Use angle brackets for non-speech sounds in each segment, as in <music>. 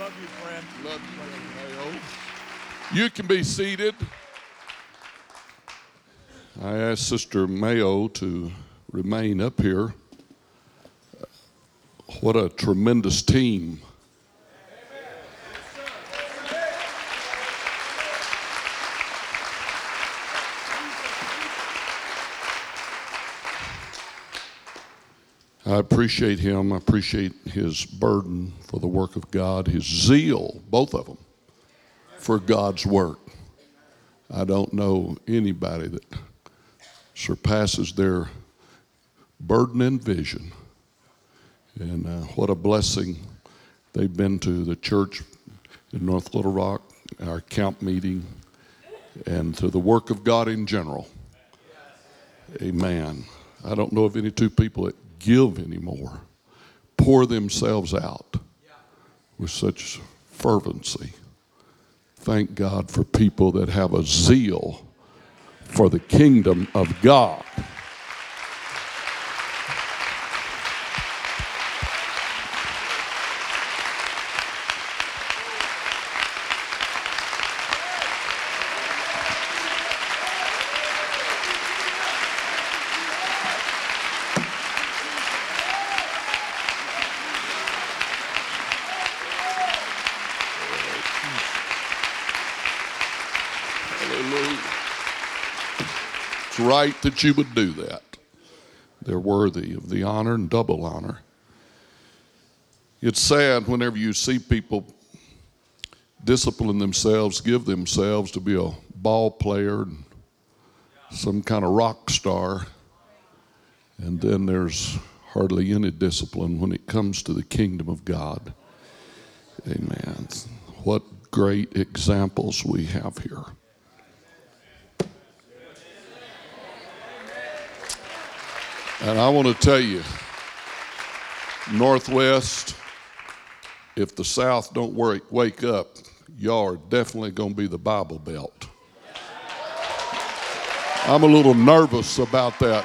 Love you, friend. Love you, Mayo. You can be seated. I asked Sister Mayo to remain up here. What a tremendous team. I appreciate him. I appreciate his burden for the work of God, his zeal, both of them, for God's work. I don't know anybody that surpasses their burden and vision. And uh, what a blessing they've been to the church in North Little Rock, our camp meeting, and to the work of God in general. Amen. I don't know of any two people that give anymore, pour themselves out with such fervency. Thank God for people that have a zeal for the kingdom of God. Hallelujah. It's right that you would do that. They're worthy of the honor and double honor. It's sad whenever you see people discipline themselves, give themselves to be a ball player, and some kind of rock star, and then there's hardly any discipline when it comes to the kingdom of God. Amen. What great examples we have here. And I want to tell you, Northwest, if the South don't wake, up, y'all are definitely going to be the Bible Belt. I'm a little nervous about that.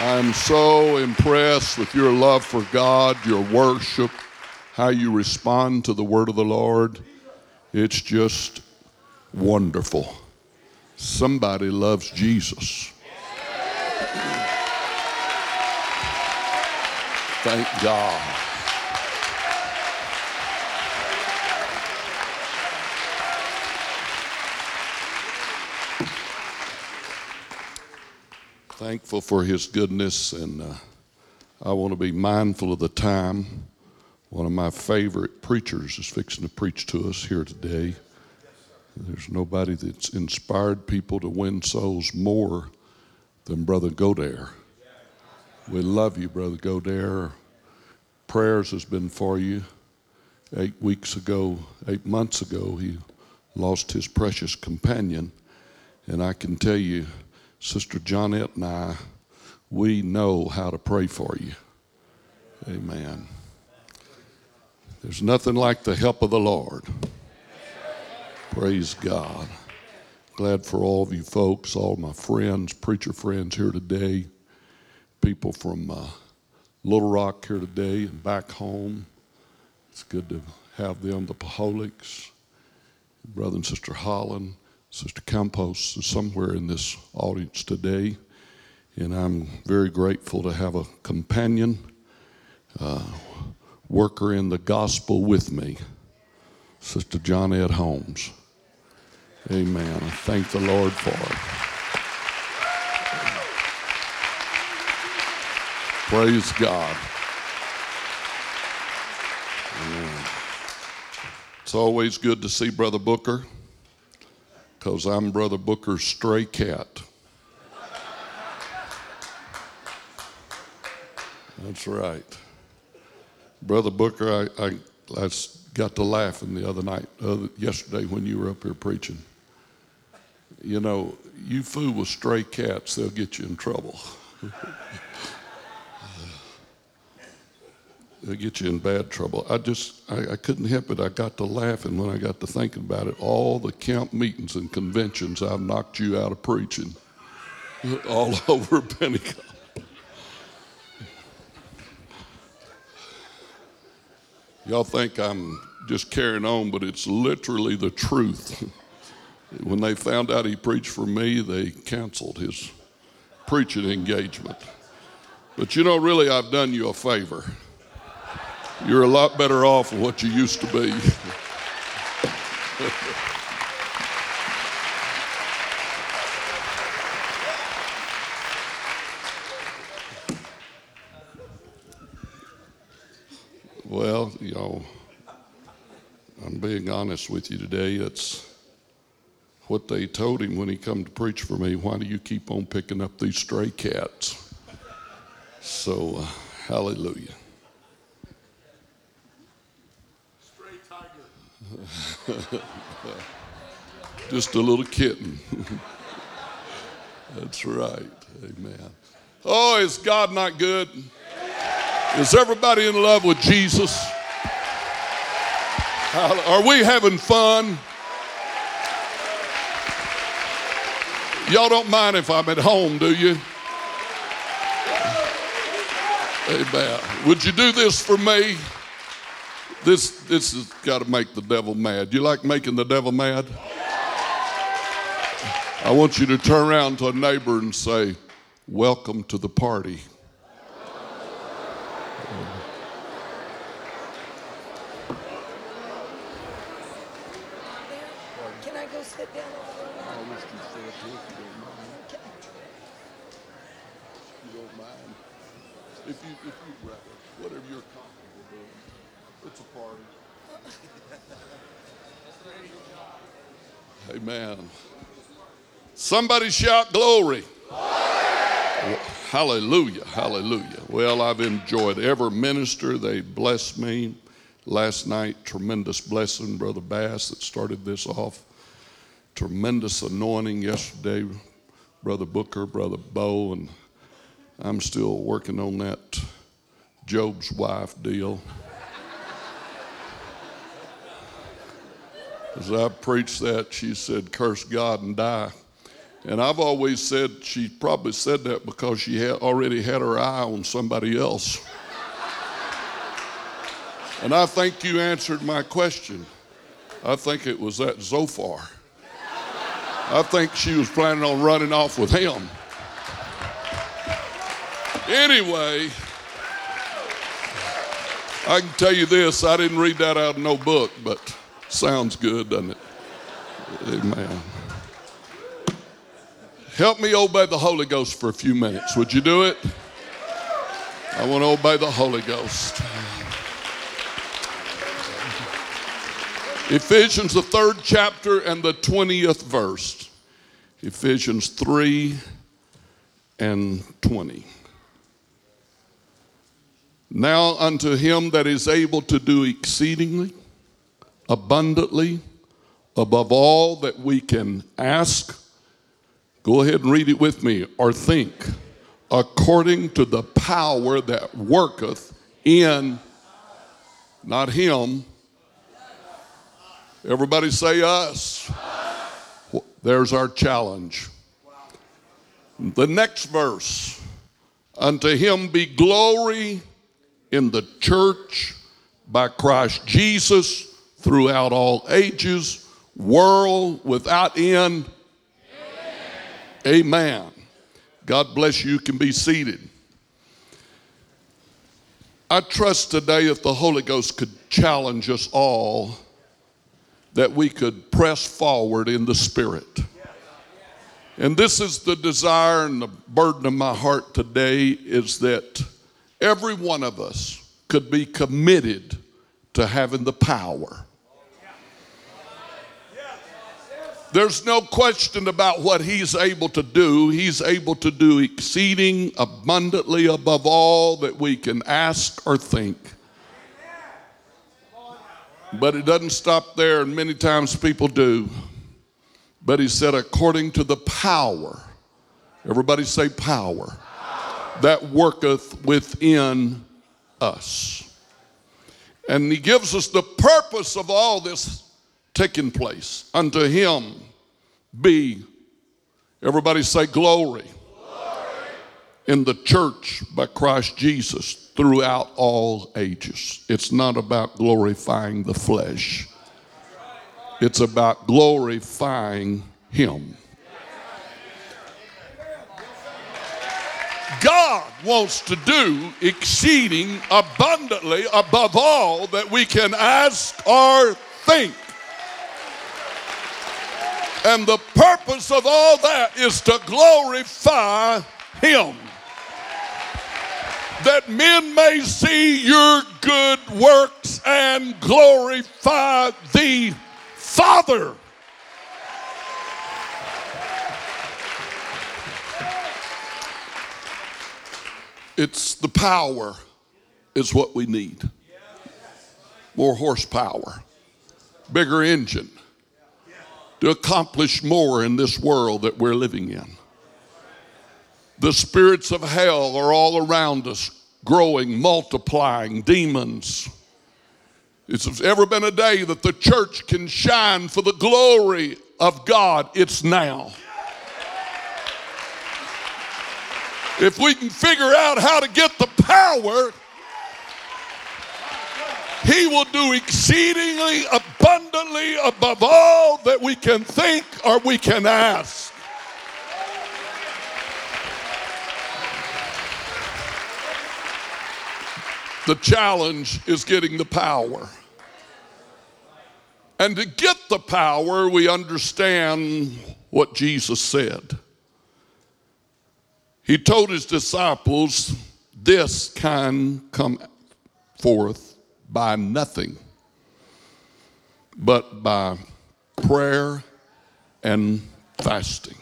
I'm so impressed with your love for God, your worship, how you respond to the word of the Lord. It's just wonderful. Somebody loves Jesus. Thank God. Thankful for his goodness, and uh, I want to be mindful of the time. One of my favorite preachers is fixing to preach to us here today. There's nobody that's inspired people to win souls more than Brother Godare. We love you, Brother Godare. Prayers has been for you. Eight weeks ago, eight months ago, he lost his precious companion. And I can tell you, Sister Johnette and I, we know how to pray for you. Amen. There's nothing like the help of the Lord. Praise God. Glad for all of you folks, all my friends, preacher friends here today, people from uh, Little Rock here today and back home. It's good to have them, the Paholics, brother and sister Holland, sister Campos is somewhere in this audience today. And I'm very grateful to have a companion, uh, worker in the gospel with me, Sister Johnette Holmes. Amen. I thank the Lord for it. Praise God. Amen. It's always good to see Brother Booker because I'm Brother Booker's stray cat. That's right. Brother Booker, I, I, I got to laughing the other night, uh, yesterday when you were up here preaching. You know, you fool with stray cats, they'll get you in trouble. <laughs> they'll get you in bad trouble. I just, I, I couldn't help it. I got to laughing when I got to thinking about it. All the camp meetings and conventions, I've knocked you out of preaching <laughs> all <laughs> over Pentecost. Y'all think I'm just carrying on, but it's literally the truth. <laughs> when they found out he preached for me, they canceled his preaching engagement. But you know, really, I've done you a favor. You're a lot better off than what you used to be. <laughs> well, you know, I'm being honest with you today. It's what they told him when he come to preach for me. Why do you keep on picking up these stray cats? So, uh, hallelujah. Stray tiger. <laughs> Just a little kitten. <laughs> That's right. Amen. Oh, is God not good? Is everybody in love with Jesus? Are we having fun? Y'all don't mind if I'm at home, do you? Amen. Would you do this for me? This this has got to make the devil mad. You like making the devil mad? I want you to turn around to a neighbor and say, "Welcome to the party." Can I go sit down over there? Okay. you don't mind. If you, if you rather, whatever you're comfortable doing, it's a party. Amen. Somebody shout glory. Hallelujah, hallelujah. Well, I've enjoyed every minister. They blessed me last night. Tremendous blessing, Brother Bass, that started this off. Tremendous anointing yesterday, Brother Booker, Brother Bo, and I'm still working on that Job's wife deal. As I preached that, she said, Curse God and die. And I've always said she probably said that because she had already had her eye on somebody else. <laughs> and I think you answered my question. I think it was that Zophar. I think she was planning on running off with him. Anyway, I can tell you this I didn't read that out of no book, but sounds good, doesn't it? Amen. Help me obey the Holy Ghost for a few minutes. Would you do it? I want to obey the Holy Ghost. Ephesians, the third chapter and the 20th verse. Ephesians 3 and 20. Now unto him that is able to do exceedingly, abundantly, above all that we can ask, go ahead and read it with me, or think, according to the power that worketh in, not him. Everybody say us. There's our challenge. The next verse. Unto him be glory in the church by Christ Jesus throughout all ages, world without end. Amen. God bless you. You can be seated. I trust today if the Holy Ghost could challenge us all that we could press forward in the Spirit. And this is the desire and the burden of my heart today is that every one of us could be committed to having the power. There's no question about what he's able to do. He's able to do exceeding abundantly above all that we can ask or think. But it doesn't stop there, and many times people do. But he said, according to the power, everybody say power, that worketh within us. And he gives us the purpose of all this taking place. Unto him be, everybody say, glory, in the church by Christ Jesus throughout all ages. It's not about glorifying the flesh, it's about glorifying him. God wants to do exceeding abundantly above all that we can ask or think. And the purpose of all that is to glorify Him. That men may see your good works and glorify the Father. It's the power is what we need. More horsepower, bigger engine to accomplish more in this world that we're living in. The spirits of hell are all around us, growing, multiplying, demons. It's ever been a day that the church can shine for the glory of God, it's now. If we can figure out how to get the power, He will do exceedingly abundantly above all that we can think or we can ask. The challenge is getting the power. And to get the power, we understand what Jesus said. He told his disciples, This can come forth by nothing but by prayer and fasting.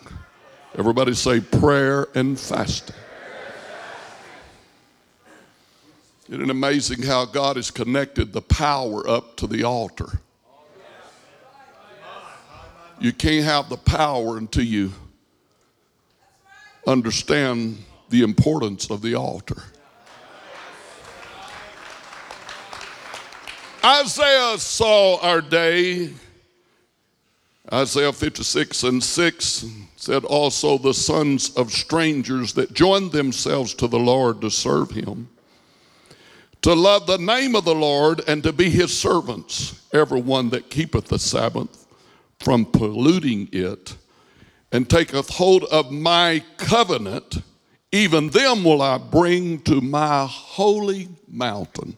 Everybody say prayer and fasting. Isn't it amazing how God has connected the power up to the altar? You can't have the power until you understand the importance of the altar. Isaiah saw our day. Isaiah 56 and 6 said, Also the sons of strangers that joined themselves to the Lord to serve him, to love the name of the Lord and to be his servants, everyone that keepeth the Sabbath from polluting it and taketh hold of my covenant, even them will I bring to my holy mountain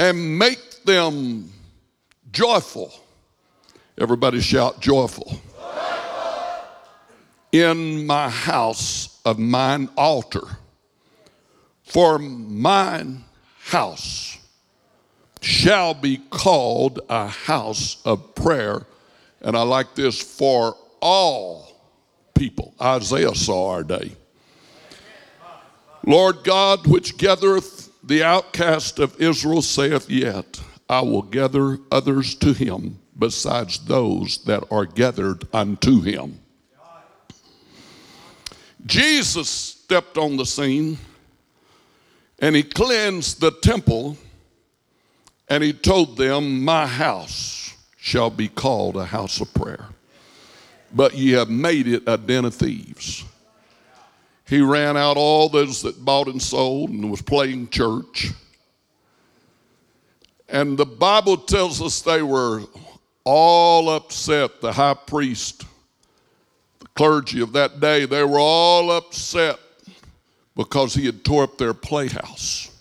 and make them joyful. Everybody shout joyful. In my house of mine altar. For mine house shall be called a house of prayer. And I like this for all people. Isaiah saw our day. Lord God, which gathereth the outcast of Israel, saith yet, I will gather others to him besides those that are gathered unto him. Jesus stepped on the scene and he cleansed the temple and he told them, My house shall be called a house of prayer but ye have made it a den of thieves. He ran out all those that bought and sold and was playing church. And the Bible tells us they were all upset. The high priest, the clergy of that day, they were all upset because he had tore up their playhouse.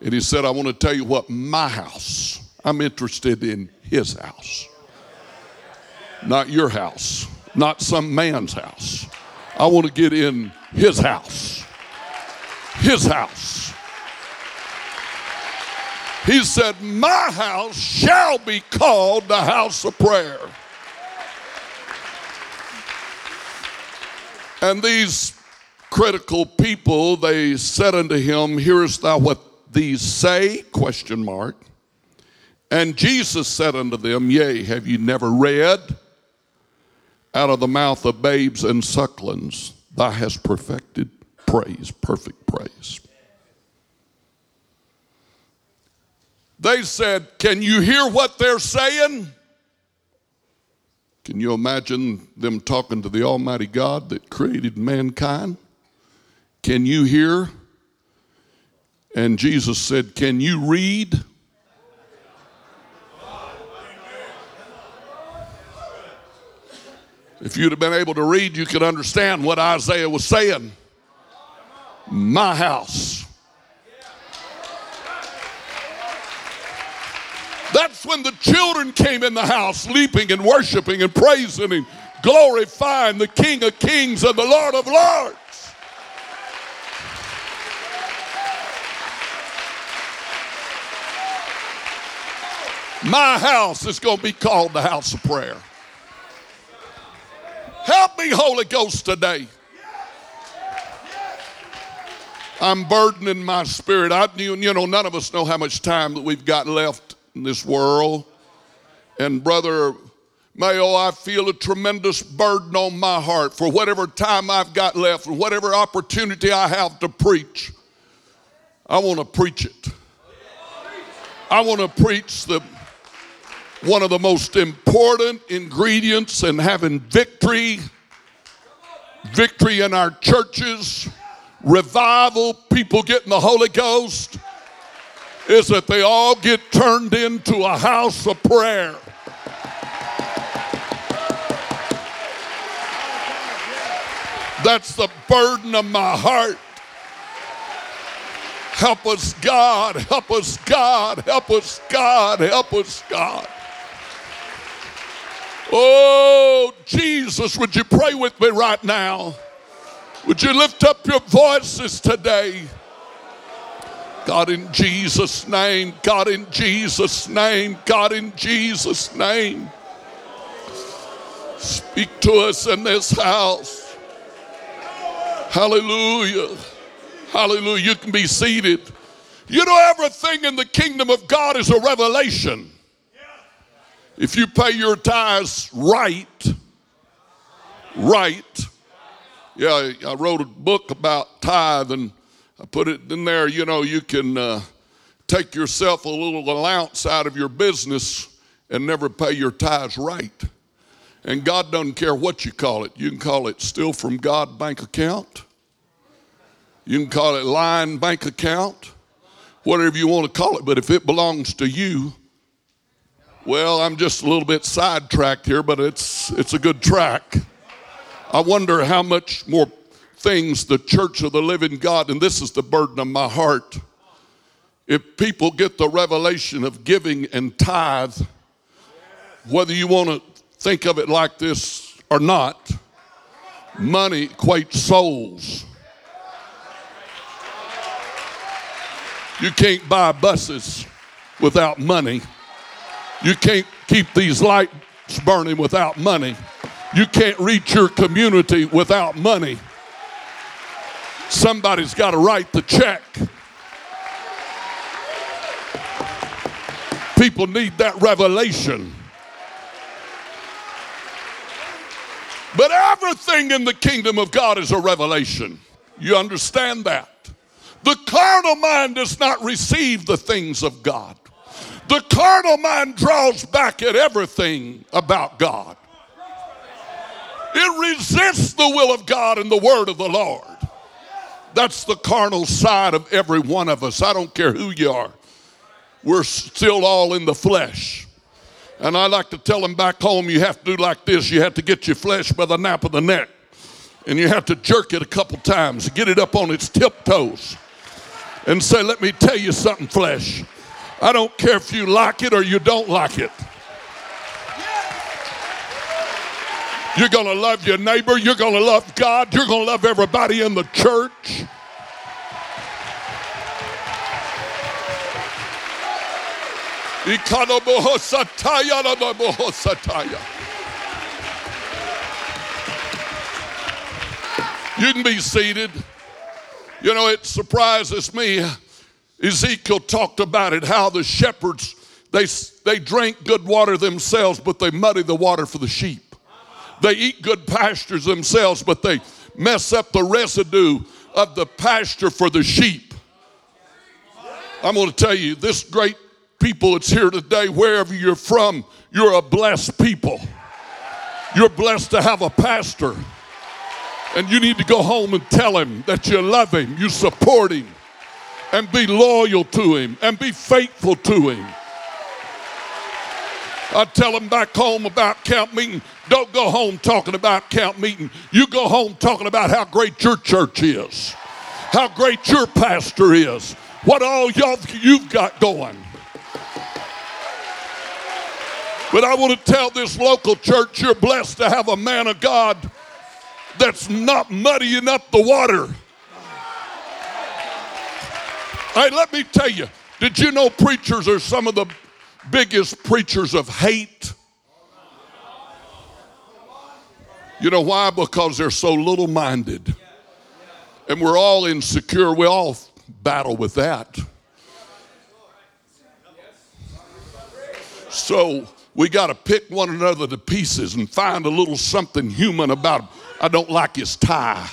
And he said, I want to tell you what, my house, I'm interested in his house not your house, not some man's house. I want to get in his house. His house. He said, My house shall be called the house of prayer. And these critical people, they said unto him, Hearest thou what these say? Question mark. And Jesus said unto them, Yea, have you never read? Out of the mouth of babes and sucklings, thou hast perfected praise, perfect praise. They said, Can you hear what they're saying? Can you imagine them talking to the Almighty God that created mankind? Can you hear? And Jesus said, Can you read? If you'd have been able to read, you could understand what Isaiah was saying. My house. That's when the children came in the house, leaping and worshiping and praising and glorifying the King of Kings and the Lord of Lords. My house is going to be called the house of prayer. Help me, Holy Ghost, today. I'm burdening my spirit. I, you, you know, none of us know how much time that we've got left in this world. And Brother Mayo, I feel a tremendous burden on my heart for whatever time I've got left and whatever opportunity I have to preach. I want to preach it. I want to preach the one of the most important ingredients in having victory, victory in our churches, revival, people getting the Holy Ghost, is that they all get turned into a house of prayer. That's the burden of my heart. Help us, God. Help us, God. Help us, God. Help us, God. Oh, Jesus, would you pray with me right now? Would you lift up your voices today? God, in Jesus' name, God, in Jesus' name, God, in Jesus' name. Speak to us in this house. Hallelujah. Hallelujah. You can be seated. You know, everything in the kingdom of God is a revelation. If you pay your tithes right, right, yeah, I wrote a book about tithe and I put it in there. You know, you can uh, take yourself a little allowance out of your business and never pay your tithes right. And God doesn't care what you call it. You can call it still from God bank account. You can call it line bank account, whatever you want to call it. But if it belongs to you, well, I'm just a little bit sidetracked here, but it's it's a good track. I wonder how much more things the church of the living God, and this is the burden of my heart. If people get the revelation of giving and tithe, whether you want to think of it like this or not, money equates souls. You can't buy buses without money. You can't keep these lights burning without money. You can't reach your community without money. Somebody's got to write the check. People need that revelation. But everything in the kingdom of God is a revelation. You understand that? The carnal mind does not receive the things of God. The carnal mind draws back at everything about God. It resists the will of God and the word of the Lord. That's the carnal side of every one of us. I don't care who you are. We're still all in the flesh. And I like to tell them back home, you have to do like this. You have to get your flesh by the nape of the neck. And you have to jerk it a couple times, get it up on its tiptoes, and say, Let me tell you something, flesh. I don't care if you like it or you don't like it. You're going to love your neighbor. You're going to love God. You're going to love everybody in the church. You can be seated. You know, it surprises me. Ezekiel talked about it how the shepherds they, they drink good water themselves, but they muddy the water for the sheep. They eat good pastures themselves, but they mess up the residue of the pasture for the sheep. I'm going to tell you this great people that's here today, wherever you're from, you're a blessed people. You're blessed to have a pastor. And you need to go home and tell him that you love him, you support him, and be loyal to him, and be faithful to him. I tell them back home about camp meeting. Don't go home talking about camp meeting. You go home talking about how great your church is, how great your pastor is, what all y'all you've got going. But I want to tell this local church you're blessed to have a man of God that's not muddying up the water. Hey, let me tell you, did you know preachers are some of the biggest preachers of hate? You know why? Because they're so little minded. And we're all insecure. We all battle with that. So we got to pick one another to pieces and find a little something human about him. I don't like his tie.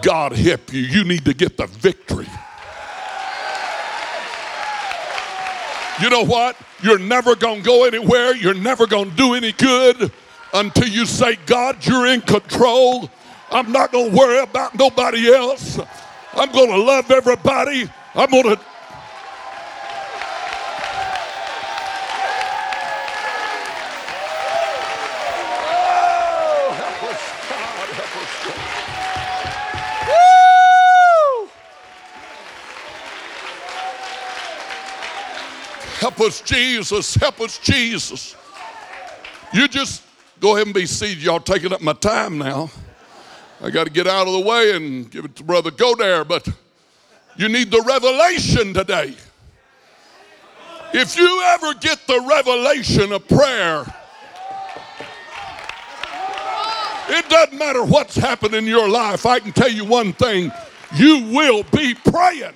God help you. You need to get the victory. You know what? You're never going to go anywhere. You're never going to do any good until you say, God, you're in control. I'm not going to worry about nobody else. I'm going to love everybody. I'm going to. Help us, Jesus. Help us, Jesus. You just go ahead and be seated. Y'all taking up my time now. I got to get out of the way and give it to Brother Godare, but you need the revelation today. If you ever get the revelation of prayer, it doesn't matter what's happened in your life. I can tell you one thing you will be praying.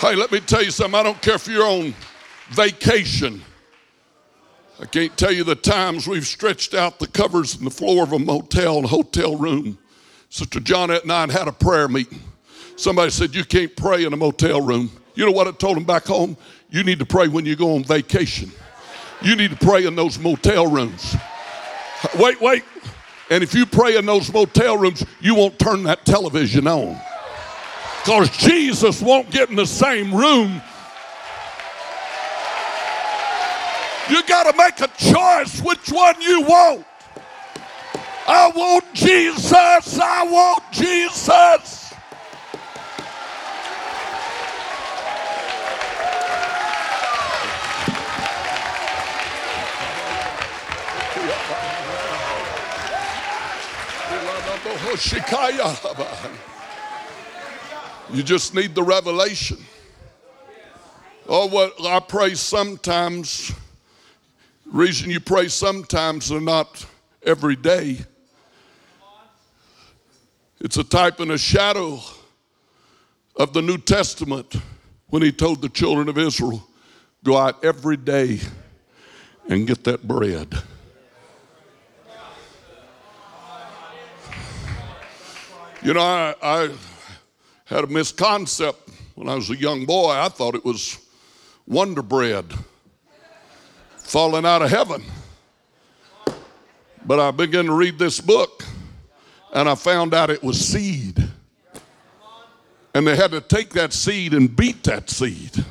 Hey, let me tell you something. I don't care if you're on vacation. I can't tell you the times we've stretched out the covers in the floor of a motel and hotel room. Sister Johnette and I had a prayer meeting. Somebody said, You can't pray in a motel room. You know what I told them back home? You need to pray when you go on vacation. You need to pray in those motel rooms. Wait, wait. And if you pray in those motel rooms, you won't turn that television on. Because Jesus won't get in the same room. You got to make a choice which one you want. I want Jesus. I want Jesus. You just need the revelation. Oh, what I pray sometimes, reason you pray sometimes and not every day. It's a type and a shadow of the New Testament when he told the children of Israel, go out every day and get that bread. You know, I, I had a misconcept when I was a young boy. I thought it was Wonder Bread falling out of heaven. But I began to read this book and I found out it was seed. And they had to take that seed and beat that seed.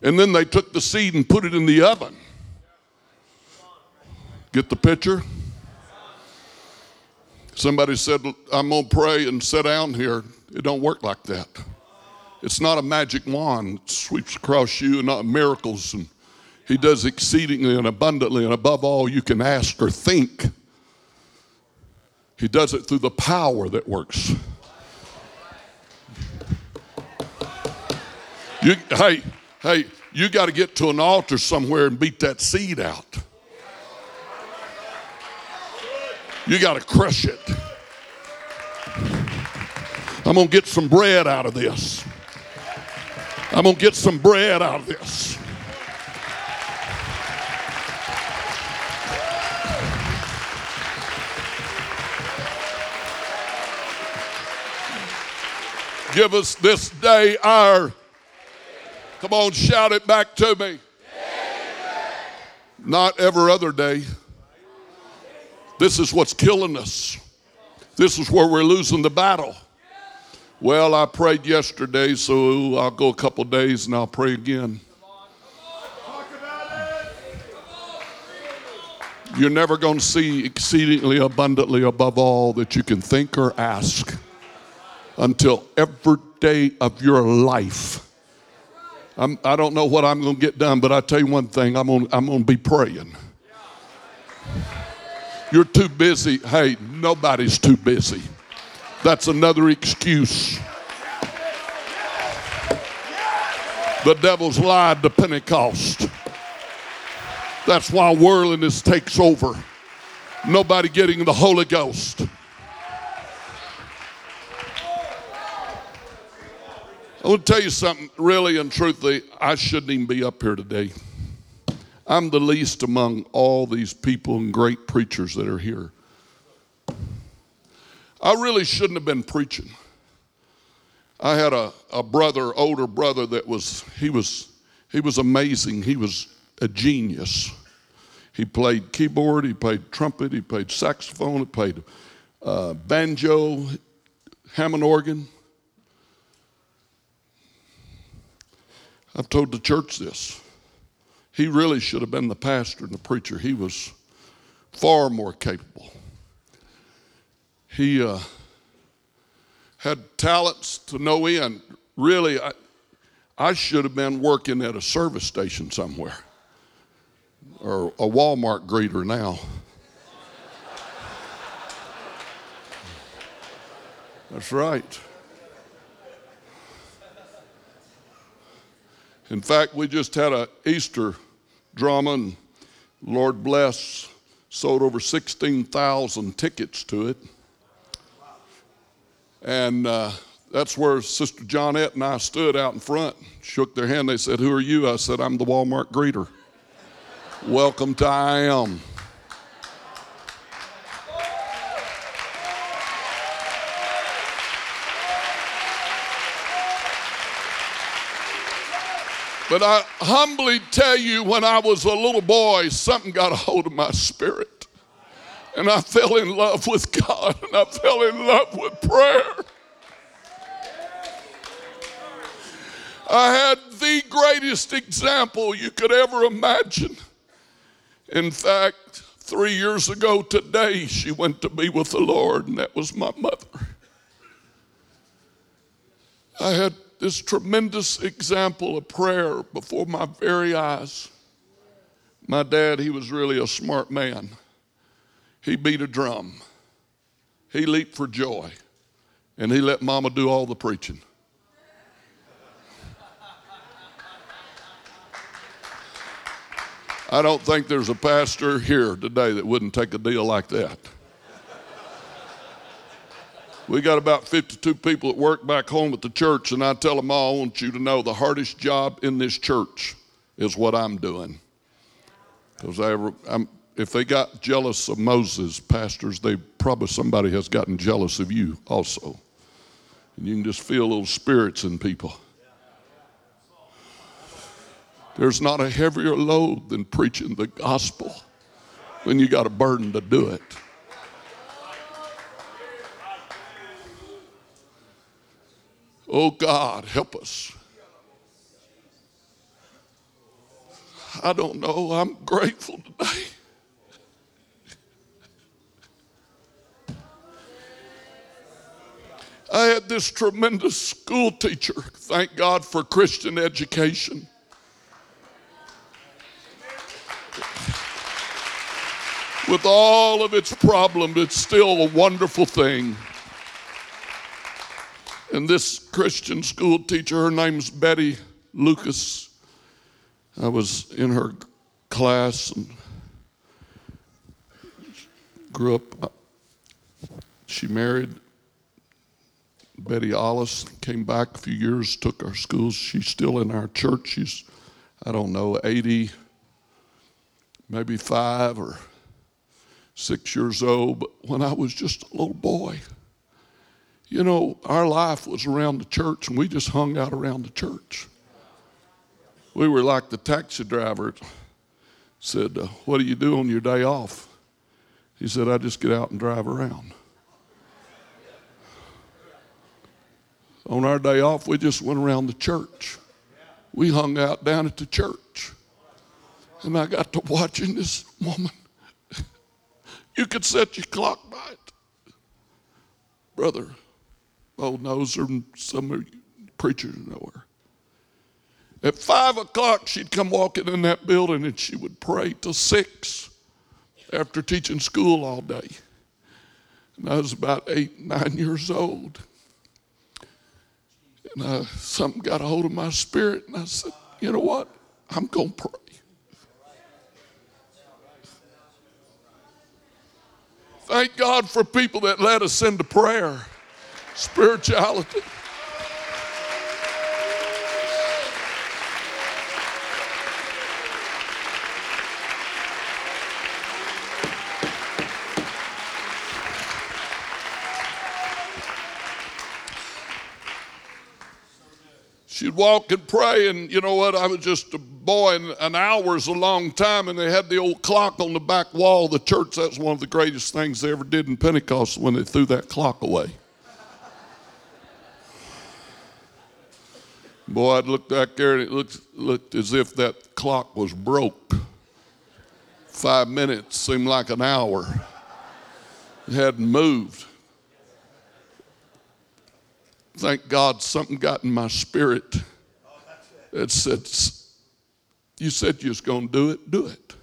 And then they took the seed and put it in the oven. Get the picture? Somebody said, I'm going to pray and sit down here. It don't work like that. It's not a magic wand that sweeps across you and not miracles. And he does exceedingly and abundantly and above all you can ask or think. He does it through the power that works. You, hey, hey, you got to get to an altar somewhere and beat that seed out. You got to crush it. I'm going to get some bread out of this. I'm going to get some bread out of this. Give us this day our. Come on, shout it back to me. Not every other day. This is what's killing us. This is where we're losing the battle. Well, I prayed yesterday, so I'll go a couple days and I'll pray again. You're never going to see exceedingly abundantly above all that you can think or ask until every day of your life. I'm, I do not know what I'm going to get done, but I tell you one thing I'm going I'm to be praying. You're too busy. Hey, nobody's too busy. That's another excuse. The devil's lied to Pentecost. That's why worldliness takes over. Nobody getting the Holy Ghost. I want to tell you something, really and truthfully, I shouldn't even be up here today. I'm the least among all these people and great preachers that are here. I really shouldn't have been preaching. I had a, a brother, older brother, that was, he was, he was amazing. He was a genius. He played keyboard, he played trumpet, he played saxophone, he played uh, banjo, Hammond organ. I've told the church this. He really should have been the pastor and the preacher. He was far more capable. He uh, had talents to no end. Really, I, I should have been working at a service station somewhere or a Walmart greeter now. That's right. In fact, we just had a Easter drama, and Lord bless, sold over 16,000 tickets to it. And uh, that's where Sister Johnette and I stood out in front, shook their hand. They said, Who are you? I said, I'm the Walmart greeter. Welcome to I Am. But I humbly tell you, when I was a little boy, something got a hold of my spirit. And I fell in love with God and I fell in love with prayer. I had the greatest example you could ever imagine. In fact, three years ago today, she went to be with the Lord, and that was my mother. I had this tremendous example of prayer before my very eyes. My dad, he was really a smart man. He beat a drum, he leaped for joy, and he let mama do all the preaching. I don't think there's a pastor here today that wouldn't take a deal like that. We got about 52 people that work back home at the church, and I tell them all, I want you to know the hardest job in this church is what I'm doing. Because if they got jealous of Moses, pastors, they probably somebody has gotten jealous of you also. And you can just feel little spirits in people. There's not a heavier load than preaching the gospel when you got a burden to do it. Oh God, help us. I don't know. I'm grateful today. I had this tremendous school teacher. Thank God for Christian education. With all of its problems, it's still a wonderful thing. And this Christian school teacher, her name's Betty Lucas. I was in her class and grew up. Uh, she married Betty Alice, came back a few years, took our schools. She's still in our church. She's, I don't know, 80, maybe five or six years old. But when I was just a little boy, You know, our life was around the church, and we just hung out around the church. We were like the taxi driver said, uh, What do you do on your day off? He said, I just get out and drive around. On our day off, we just went around the church. We hung out down at the church. And I got to watching this woman. <laughs> you could set your clock by it. Brother, old Noser and some of you preachers know her. At five o'clock, she'd come walking in that building and she would pray till six after teaching school all day. And I was about eight, nine years old. And uh, something got a hold of my spirit, and I said, You know what? I'm going to pray. Thank God for people that led us into prayer, spirituality. She'd walk and pray, and you know what? I was just a boy, and an hour's a long time, and they had the old clock on the back wall of the church. That's one of the greatest things they ever did in Pentecost when they threw that clock away. Boy, I'd look back there, and it looked, looked as if that clock was broke. Five minutes seemed like an hour. It hadn't moved thank God something got in my spirit that said, You said you was going to do it, do it.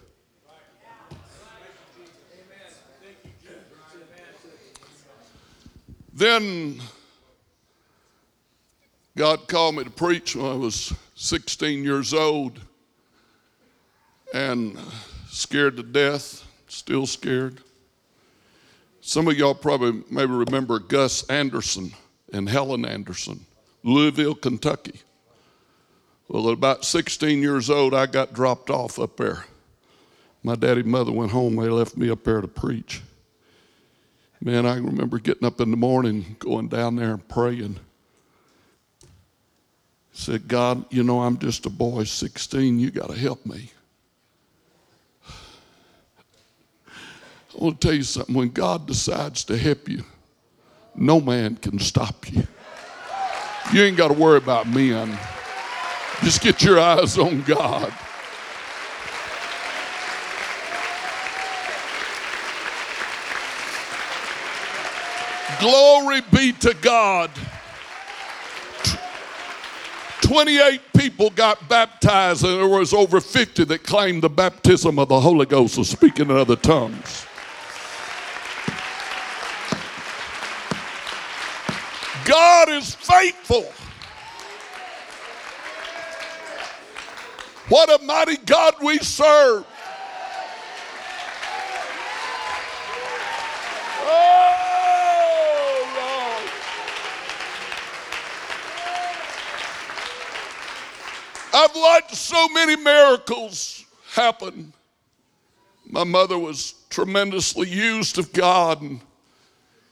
Then God called me to preach when I was 16 years old and scared to death, still scared. Some of y'all probably maybe remember Gus Anderson and Helen Anderson, Louisville, Kentucky. Well, at about 16 years old, I got dropped off up there. My daddy and mother went home. They left me up there to preach. Man, I remember getting up in the morning, going down there and praying. Said, God, you know, I'm just a boy, 16. You got to help me. <sighs> I want to tell you something. When God decides to help you, no man can stop you. You ain't got to worry about men. Just get your eyes on God. Glory be to God. 28 people got baptized, and there was over 50 that claimed the baptism of the Holy Ghost of speaking in other tongues. God is faithful. What a mighty God we serve. Oh, Lord. I've watched so many miracles happen. My mother was tremendously used of God, and,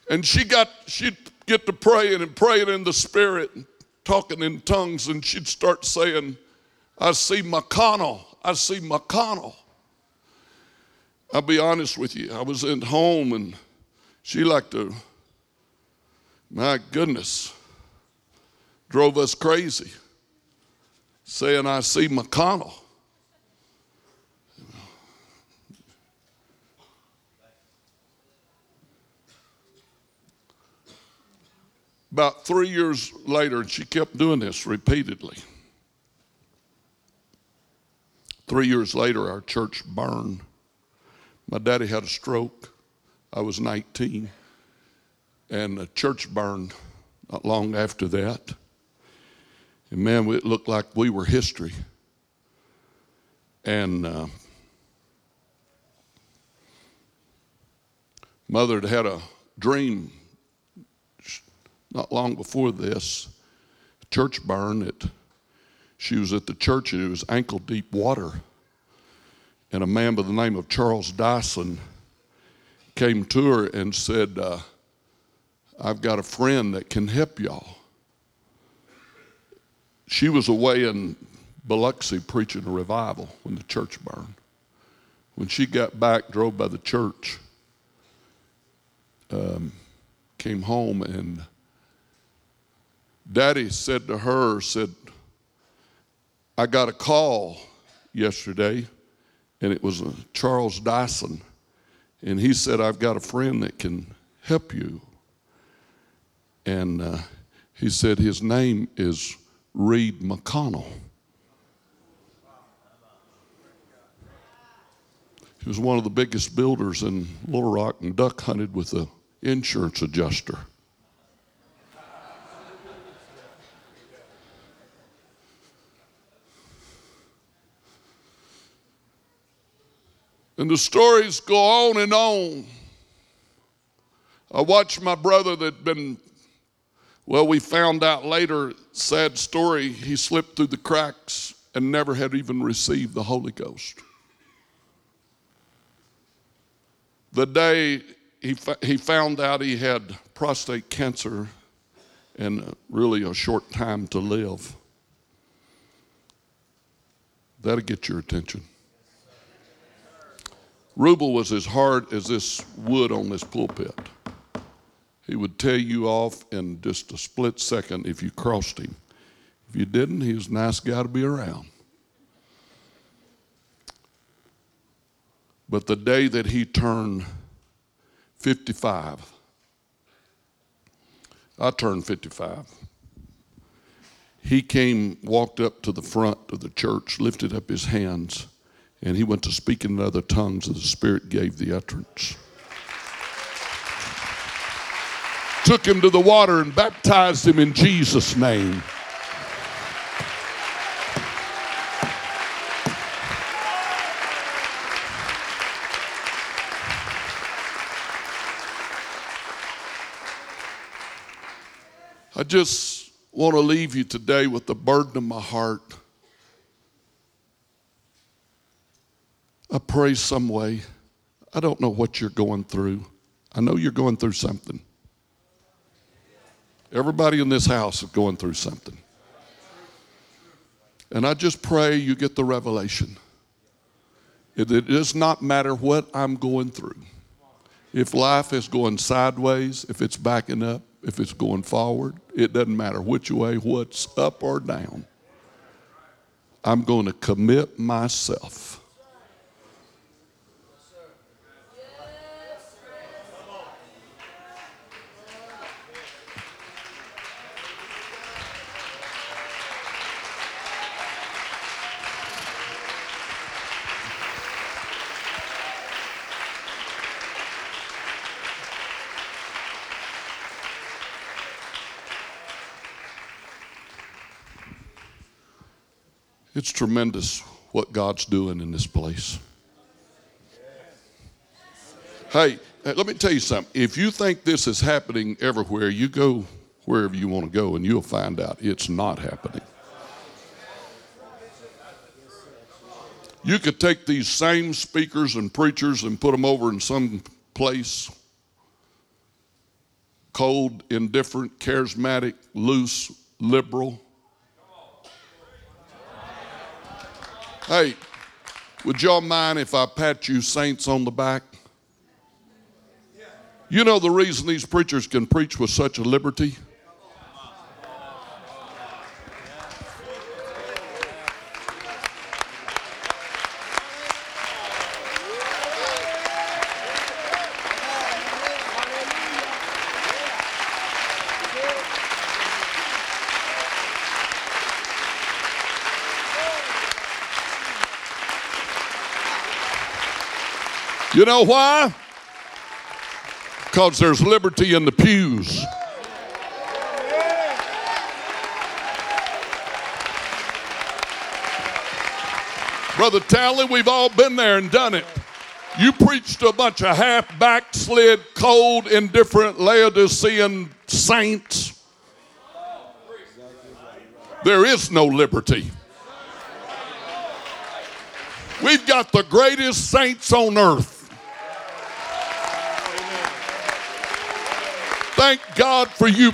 and she got, she get to praying and praying in the spirit and talking in tongues, and she'd start saying, I see McConnell. I see McConnell. I'll be honest with you. I was in home and she liked to, my goodness, drove us crazy saying, I see McConnell. About three years later, and she kept doing this repeatedly. Three years later, our church burned. My daddy had a stroke. I was 19. And the church burned not long after that. And man, it looked like we were history. And uh, mother had had a dream not long before this, church burned. It, she was at the church and it was ankle deep water. And a man by the name of Charles Dyson came to her and said, uh, I've got a friend that can help y'all. She was away in Biloxi preaching a revival when the church burned. When she got back, drove by the church, um, came home, and Daddy said to her, said, I got a call yesterday, and it was Charles Dyson, and he said, I've got a friend that can help you. And uh, he said his name is Reed McConnell. He was one of the biggest builders in Little Rock and duck hunted with an insurance adjuster. And the stories go on and on. I watched my brother that'd been, well, we found out later, sad story, he slipped through the cracks and never had even received the Holy Ghost. The day he, he found out he had prostate cancer and really a short time to live, that'll get your attention. Rubel was as hard as this wood on this pulpit. He would tell you off in just a split second if you crossed him. If you didn't, he was a nice guy to be around. But the day that he turned 55, I turned 55. He came, walked up to the front of the church, lifted up his hands, and he went to speak in other tongues as the Spirit gave the utterance. Took him to the water and baptized him in Jesus' name. I just want to leave you today with the burden of my heart. I pray some way. I don't know what you're going through. I know you're going through something. Everybody in this house is going through something. And I just pray you get the revelation. It, it does not matter what I'm going through. If life is going sideways, if it's backing up, if it's going forward, it doesn't matter which way, what's up or down. I'm going to commit myself. It's tremendous what God's doing in this place. Hey, let me tell you something. If you think this is happening everywhere, you go wherever you want to go and you'll find out it's not happening. You could take these same speakers and preachers and put them over in some place cold, indifferent, charismatic, loose, liberal. Hey, would y'all mind if I pat you saints on the back? You know the reason these preachers can preach with such a liberty? You know why? Because there's liberty in the pews. Brother Tally, we've all been there and done it. You preached a bunch of half backslid, cold, indifferent Laodicean saints. There is no liberty. We've got the greatest saints on earth. Thank God for you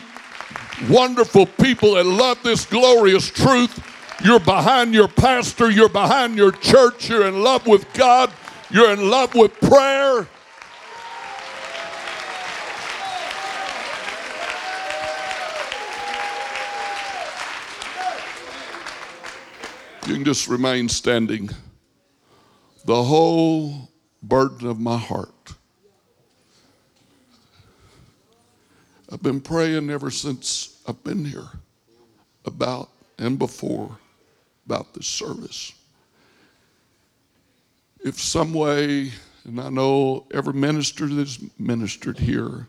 wonderful people that love this glorious truth. You're behind your pastor, you're behind your church, you're in love with God, you're in love with prayer. You can just remain standing. The whole burden of my heart. I've been praying ever since I've been here about and before about this service. If some way, and I know every minister that's ministered here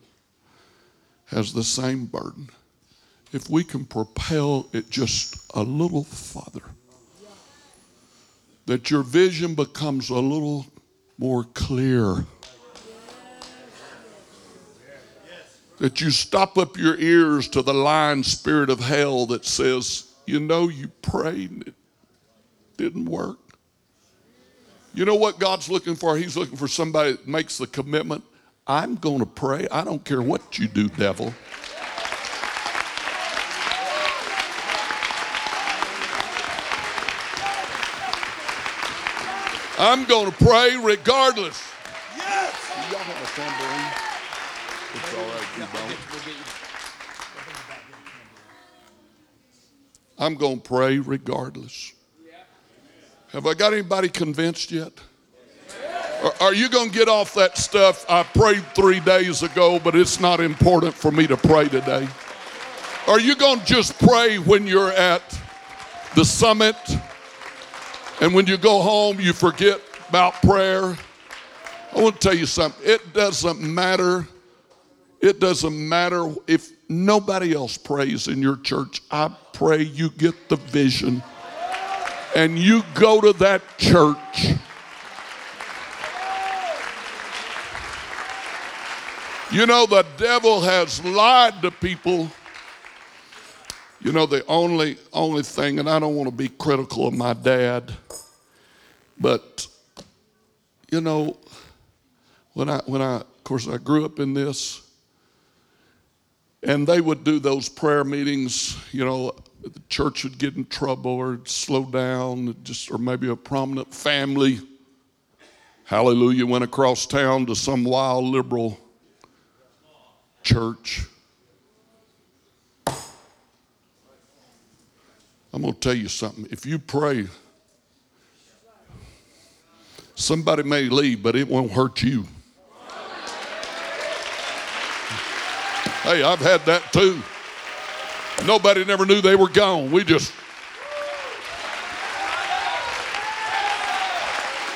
has the same burden, if we can propel it just a little farther, that your vision becomes a little more clear. That you stop up your ears to the lying spirit of hell that says, you know, you prayed and it didn't work. You know what God's looking for? He's looking for somebody that makes the commitment. I'm going to pray. I don't care what you do, devil. I'm going to pray regardless. Yes. Do y'all have a tambourine? It's all right, you. I'm going to pray regardless. Have I got anybody convinced yet? Are you going to get off that stuff? I prayed three days ago, but it's not important for me to pray today. Are you going to just pray when you're at the summit and when you go home you forget about prayer? I want to tell you something. It doesn't matter. It doesn't matter if nobody else prays in your church. I pray you get the vision and you go to that church. You know, the devil has lied to people. You know, the only only thing, and I don't want to be critical of my dad, but you know, when I when I of course I grew up in this, and they would do those prayer meetings, you know, the church would get in trouble or slow down, just or maybe a prominent family, hallelujah, went across town to some wild liberal church. I'm going to tell you something. If you pray, somebody may leave, but it won't hurt you. Hey, I've had that too. Nobody never knew they were gone. We just,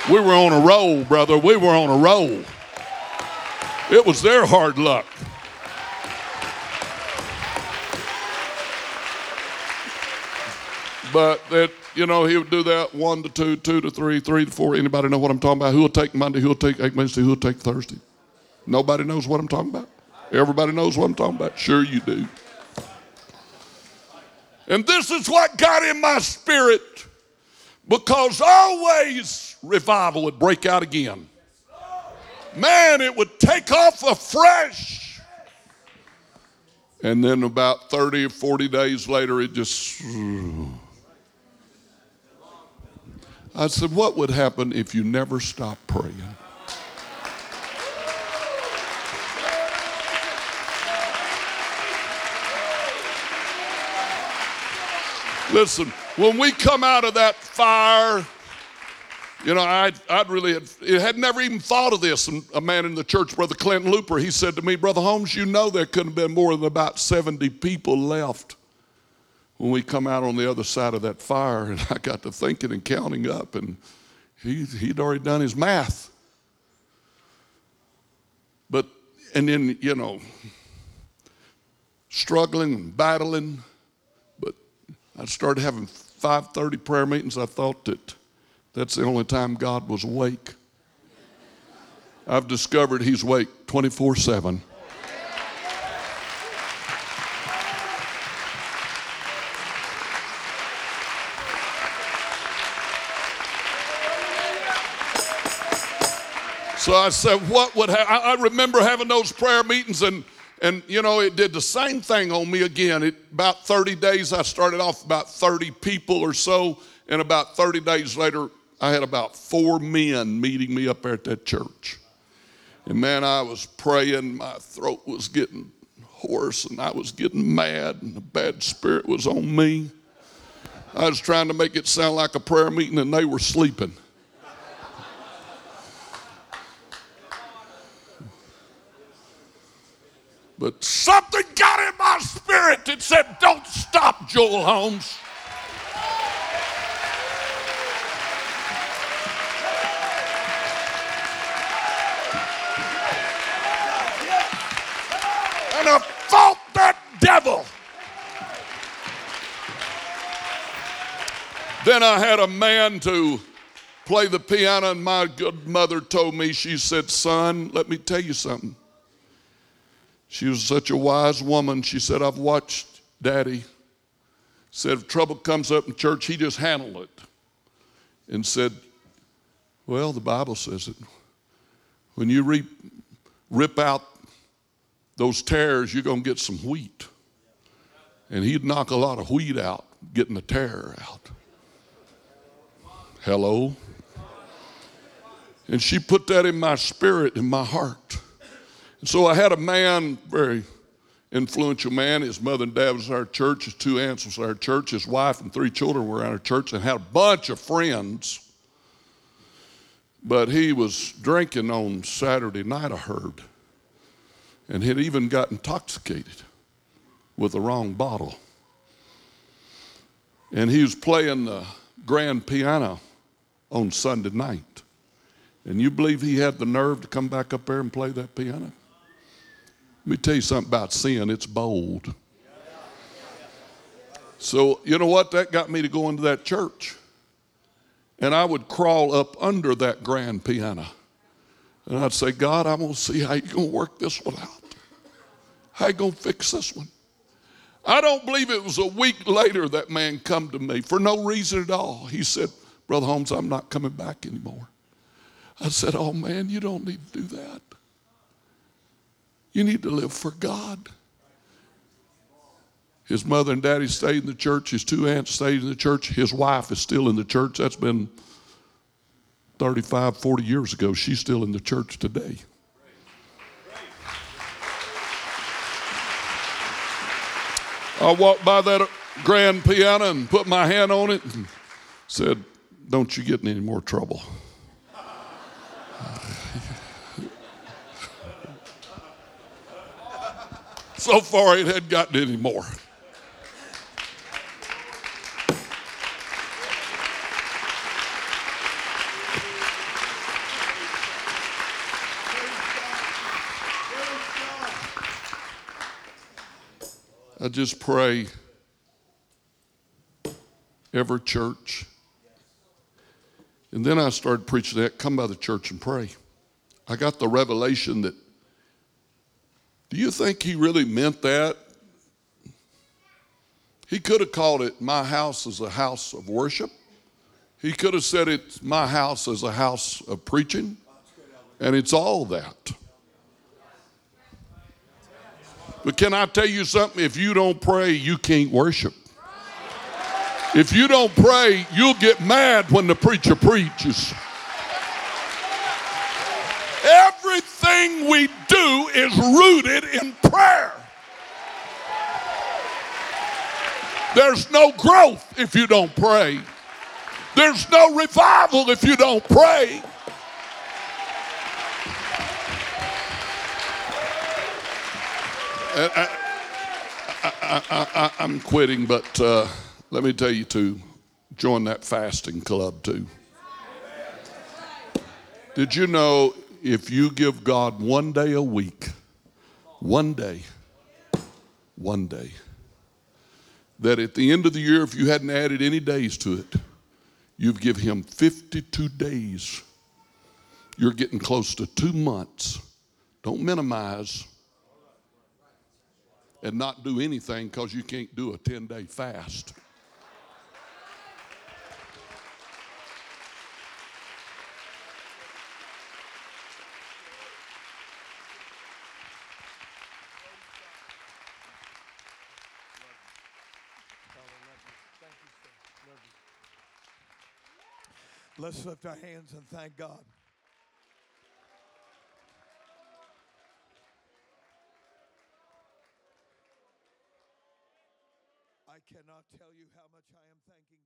we were on a roll, brother. We were on a roll. It was their hard luck. But that, you know, he would do that one to two, two to three, three to four. Anybody know what I'm talking about? Who will take Monday? Who will take Wednesday? Who will take Thursday? Nobody knows what I'm talking about? Everybody knows what I'm talking about? Sure, you do. And this is what got in my spirit because always revival would break out again. Man, it would take off afresh. And then about 30 or 40 days later, it just. I said, What would happen if you never stopped praying? Listen, when we come out of that fire, you know, I'd, I'd really had, had never even thought of this. And a man in the church, Brother Clinton Looper, he said to me, Brother Holmes, you know there couldn't have been more than about 70 people left when we come out on the other side of that fire. <laughs> And I got to thinking and counting up, and he, he'd already done his math. But, and then, you know, struggling and battling. I started having 5:30 prayer meetings. I thought that that's the only time God was awake. I've discovered He's awake 24 7. So I said, what would ha-? I, I remember having those prayer meetings and And you know, it did the same thing on me again. It, about 30 days, I started off about 30 people or so, and about 30 days later, I had about four men meeting me up there at that church. And man, I was praying, my throat was getting hoarse, and I was getting mad, and the bad spirit was on me. I was trying to make it sound like a prayer meeting, and they were sleeping. But something got in my spirit that said, Don't stop, Joel Holmes. And I fought that devil. Then I had a man to play the piano, and my good mother told me, she said, Son, let me tell you something. She was such a wise woman. She said, I've watched daddy. Said, if trouble comes up in church, he just handled it. And said, Well, the Bible says it. When you reap, rip out those tares, you're going to get some wheat. And he'd knock a lot of wheat out, getting the tare out. Hello? And she put that in my spirit, in my heart. And so I had a man, very influential man. His mother and dad was our church. His two aunts was our church. His wife and three children were at our church and had a bunch of friends. But he was drinking on Saturday night, I heard, and had even got intoxicated with the wrong bottle. And he was playing the grand piano on Sunday night. And you believe he had the nerve to come back up there and play that piano? Let me tell you something about sin, it's bold. So, you know what? That got me to go into that church. And I would crawl up under that grand piano. And I'd say, God, I'm going to see how you're going to work this one out. How you going to fix this one? I don't believe it was a week later that man come to me for no reason at all. He said, Brother Holmes, I'm not coming back anymore. I said, Oh man, you don't need to do that. You need to live for God. His mother and daddy stayed in the church. His two aunts stayed in the church. His wife is still in the church. That's been 35, 40 years ago. She's still in the church today. I walked by that grand piano and put my hand on it and said, Don't you get in any more trouble. So far, it hadn't gotten any more. I just pray every church. And then I started preaching that come by the church and pray. I got the revelation that do you think he really meant that? He could have called it my house as a house of worship. He could have said it's my house as a house of preaching. And it's all that. But can I tell you something? If you don't pray, you can't worship. If you don't pray, you'll get mad when the preacher preaches. Everything we do is rooted in prayer. There's no growth if you don't pray. There's no revival if you don't pray. Uh, uh, uh, I, am quitting, but uh, let me tell you to join that fasting club too. Did you know if you give God one day a week, one day, one day, that at the end of the year, if you hadn't added any days to it, you've given Him 52 days. You're getting close to two months. Don't minimize and not do anything because you can't do a 10 day fast. Let's lift our hands and thank God. I cannot tell you how much I am thanking.